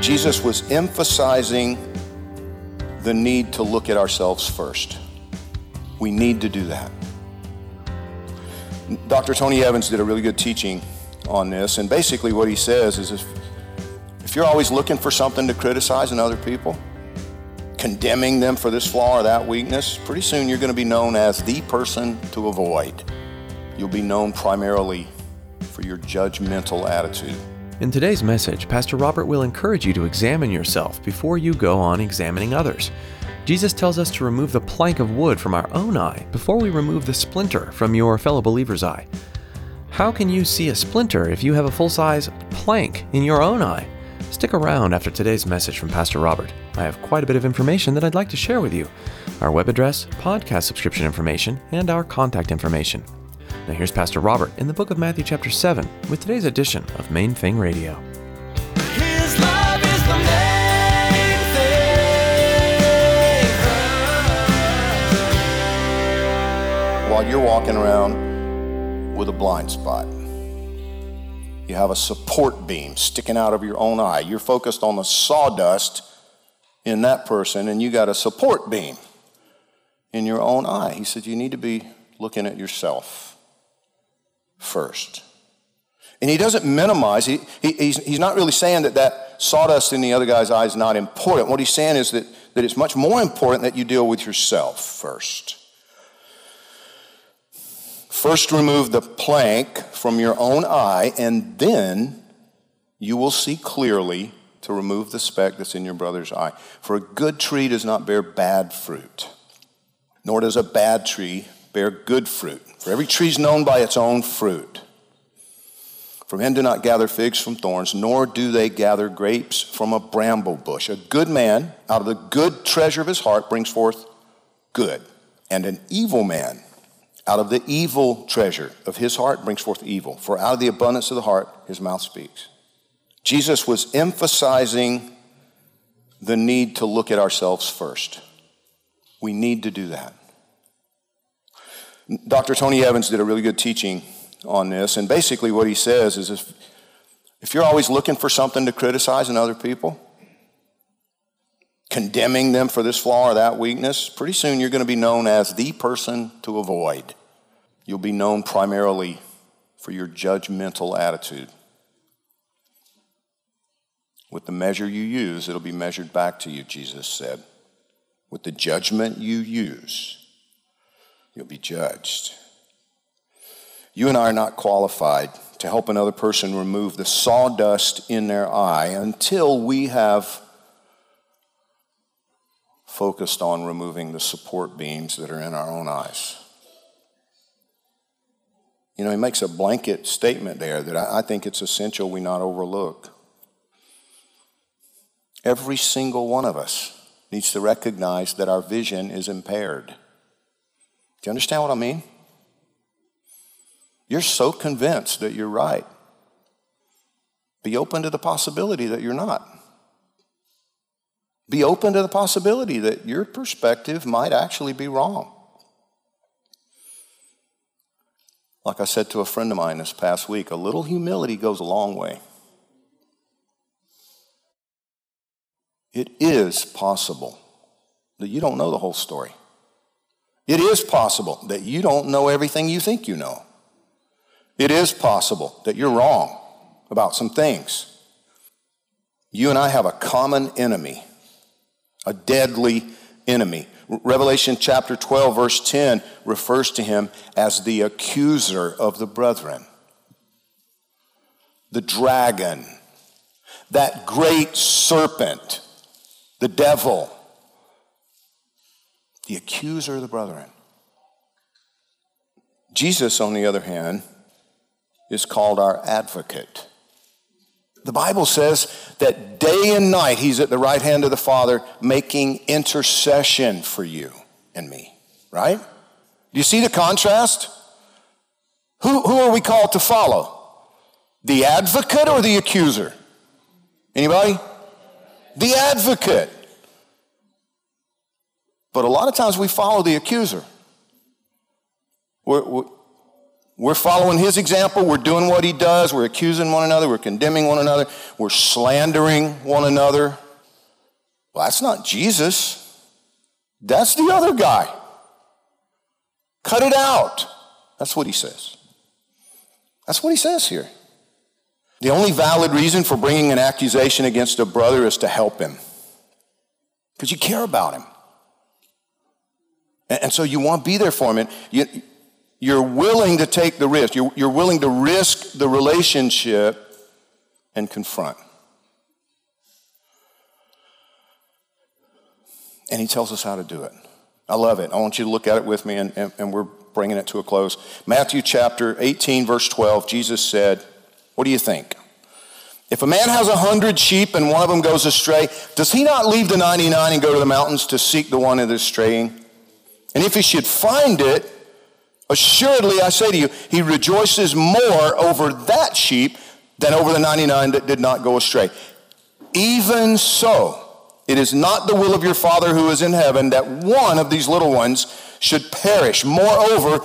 Jesus was emphasizing the need to look at ourselves first. We need to do that. Dr. Tony Evans did a really good teaching on this, and basically what he says is if, if you're always looking for something to criticize in other people, condemning them for this flaw or that weakness, pretty soon you're going to be known as the person to avoid. You'll be known primarily for your judgmental attitude. In today's message, Pastor Robert will encourage you to examine yourself before you go on examining others. Jesus tells us to remove the plank of wood from our own eye before we remove the splinter from your fellow believer's eye. How can you see a splinter if you have a full size plank in your own eye? Stick around after today's message from Pastor Robert. I have quite a bit of information that I'd like to share with you our web address, podcast subscription information, and our contact information. Now, here's Pastor Robert in the book of Matthew, chapter 7, with today's edition of Main Thing Radio. His love is the main thing. while you're walking around with a blind spot. You have a support beam sticking out of your own eye. You're focused on the sawdust in that person, and you got a support beam in your own eye. He said, You need to be looking at yourself first. And he doesn't minimize, he, he, he's, he's not really saying that that sawdust in the other guy's eye is not important. What he's saying is that, that it's much more important that you deal with yourself first. First, remove the plank from your own eye, and then you will see clearly to remove the speck that's in your brother's eye. For a good tree does not bear bad fruit, nor does a bad tree bear good fruit. For every tree is known by its own fruit. For men do not gather figs from thorns, nor do they gather grapes from a bramble bush. A good man, out of the good treasure of his heart, brings forth good, and an evil man, out of the evil treasure of his heart brings forth evil. For out of the abundance of the heart, his mouth speaks. Jesus was emphasizing the need to look at ourselves first. We need to do that. Dr. Tony Evans did a really good teaching on this, and basically what he says is if, if you're always looking for something to criticize in other people, condemning them for this flaw or that weakness, pretty soon you're going to be known as the person to avoid. You'll be known primarily for your judgmental attitude. With the measure you use, it'll be measured back to you, Jesus said. With the judgment you use, you'll be judged. You and I are not qualified to help another person remove the sawdust in their eye until we have focused on removing the support beams that are in our own eyes. You know, he makes a blanket statement there that I think it's essential we not overlook. Every single one of us needs to recognize that our vision is impaired. Do you understand what I mean? You're so convinced that you're right. Be open to the possibility that you're not. Be open to the possibility that your perspective might actually be wrong. Like I said to a friend of mine this past week, a little humility goes a long way. It is possible that you don't know the whole story. It is possible that you don't know everything you think you know. It is possible that you're wrong about some things. You and I have a common enemy, a deadly enemy. Revelation chapter 12, verse 10 refers to him as the accuser of the brethren, the dragon, that great serpent, the devil, the accuser of the brethren. Jesus, on the other hand, is called our advocate. The Bible says that day and night he's at the right hand of the Father making intercession for you and me, right? Do you see the contrast? Who, who are we called to follow? The advocate or the accuser? Anybody? The advocate. But a lot of times we follow the accuser. We're, we're, following his example. We're doing what he does. We're accusing one another. We're condemning one another. We're slandering one another. Well, that's not Jesus. That's the other guy. Cut it out. That's what he says. That's what he says here. The only valid reason for bringing an accusation against a brother is to help him because you care about him. And, so you want to be there for him. And you, you're willing to take the risk. You're, you're willing to risk the relationship and confront. And he tells us how to do it. I love it. I want you to look at it with me, and, and, and we're bringing it to a close. Matthew chapter 18, verse 12, Jesus said, What do you think? If a man has a hundred sheep and one of them goes astray, does he not leave the 99 and go to the mountains to seek the one that is straying? And if he should find it, assuredly I say to you, he rejoices more over that sheep than over the 99 that did not go astray. Even so, it is not the will of your Father who is in heaven that one of these little ones should perish. Moreover,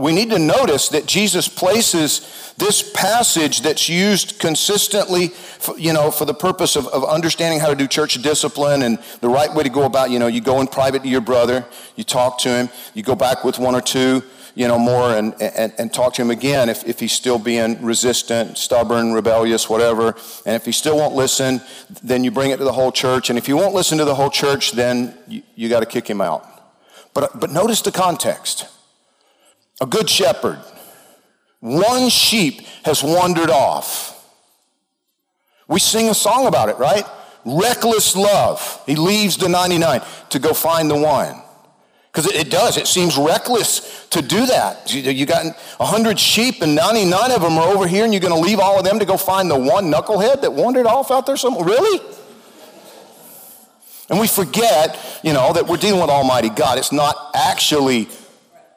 we need to notice that Jesus places this passage that's used consistently, for, you know, for the purpose of, of understanding how to do church discipline and the right way to go about, you know, you go in private to your brother, you talk to him, you go back with one or two, you know, more and, and, and talk to him again if, if he's still being resistant, stubborn, rebellious, whatever. And if he still won't listen, then you bring it to the whole church. And if he won't listen to the whole church, then you, you got to kick him out. But, but notice the context a good shepherd. One sheep has wandered off. We sing a song about it, right? Reckless love. He leaves the 99 to go find the one. Because it, does. It seems reckless to do that. You, you got 100 sheep and 99 of them are over here and you're going to leave all of them to go find the one knucklehead that wandered off out there somewhere? Really? And we forget, you know, that we're dealing with Almighty God. It's not actually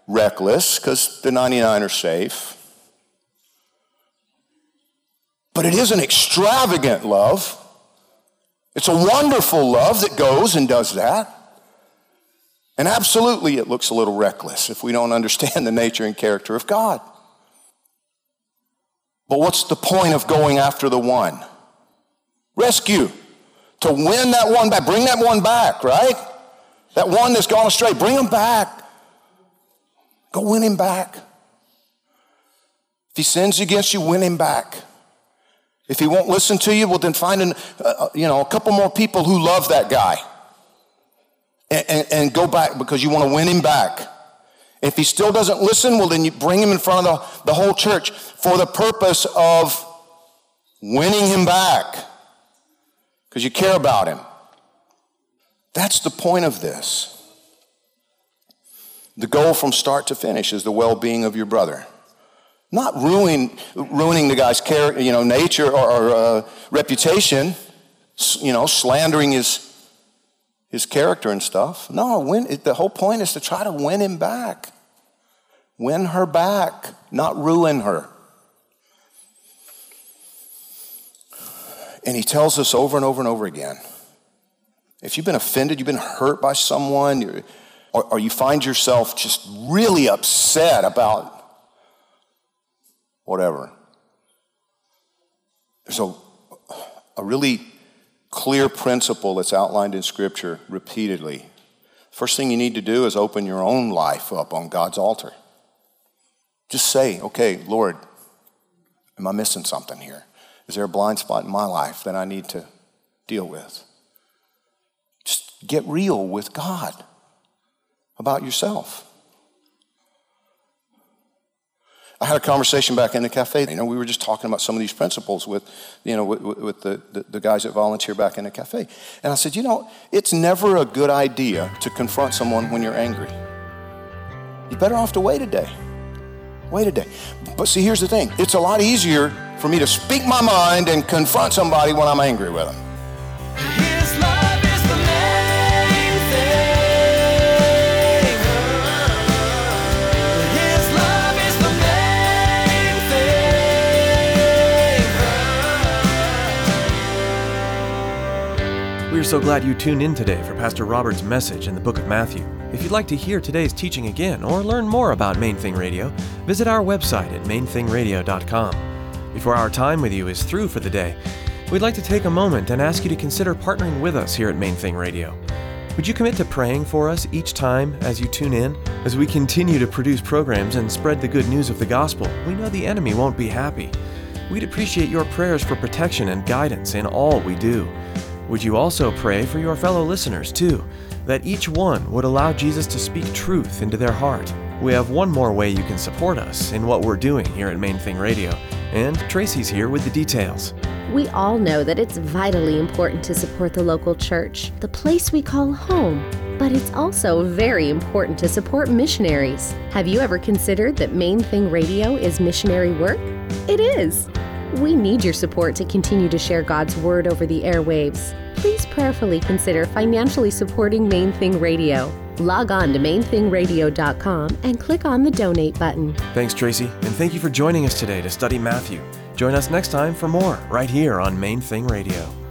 reckless because the 99 are safe. But it is an extravagant love. It's a wonderful love that goes and does that. And absolutely, it looks a little reckless if we don't understand the nature and character of God. But what's the point of going after the one? Rescue. To win that one back. Bring that one back, right? That one that's gone astray. Bring him back. Go win him back. If he sins against you, win him back. If he won't listen to you, well, then find an, uh, you know, a couple more people who love that guy and, and, and go back because you want to win him back. If he still doesn't listen, well, then you bring him in front of the, the whole church for the purpose of winning him back because you care about him. That's the point of this. The goal from start to finish is the well-being of your brother. Not ruining, ruining the guy's character, you know, nature or, or uh, reputation, you know, slandering his, his character and stuff. No, win, it, the whole point is to try to win him back. Win her back, not ruin her. And he tells us over and over and over again if you've been offended, you've been hurt by someone, or, or you find yourself just really upset about whatever. There's a, a really clear principle that's outlined in Scripture repeatedly First thing you need to do is open your own life up on God's altar. Just say, okay, Lord, am I missing something here? Is there a blind spot in my life that I need to deal with? Just get real with God about yourself. I had a conversation back in the cafe. You know, we were just talking about some of these principles with, you know, with, with the, the, the, guys that volunteer back in the cafe. And I said, you know, it's never a good idea to confront someone when you're angry. You're better off to wait a day. Wait a day. But see, here's the thing it's a lot easier for me to speak my mind and confront somebody when I'm angry with them. Thing. We are so glad you tuned in today for Pastor Robert's message in the book of Matthew. If you'd like to hear today's teaching again or learn more about Main Thing Radio, visit our website at mainthingradio.com. Before our time with you is through for the day, we'd like to take a moment and ask you to consider partnering with us here at Main Thing Radio. Would you commit to praying for us each time as you tune in? As we continue to produce programs and spread the good news of the gospel, we know the enemy won't be happy. We'd appreciate your prayers for protection and guidance in all we do. Would you also pray for your fellow listeners, too, that each one would allow Jesus to speak truth into their heart? We have one more way you can support us in what we're doing here at Main Thing Radio, and Tracy's here with the details. We all know that it's vitally important to support the local church, the place we call home. But it's also very important to support missionaries. Have you ever considered that Main Thing Radio is missionary work? It is. We need your support to continue to share God's Word over the airwaves. Please prayerfully consider financially supporting Main Thing Radio. Log on to mainthingradio.com and click on the donate button. Thanks, Tracy, and thank you for joining us today to study Matthew. Join us next time for more right here on Main Thing Radio.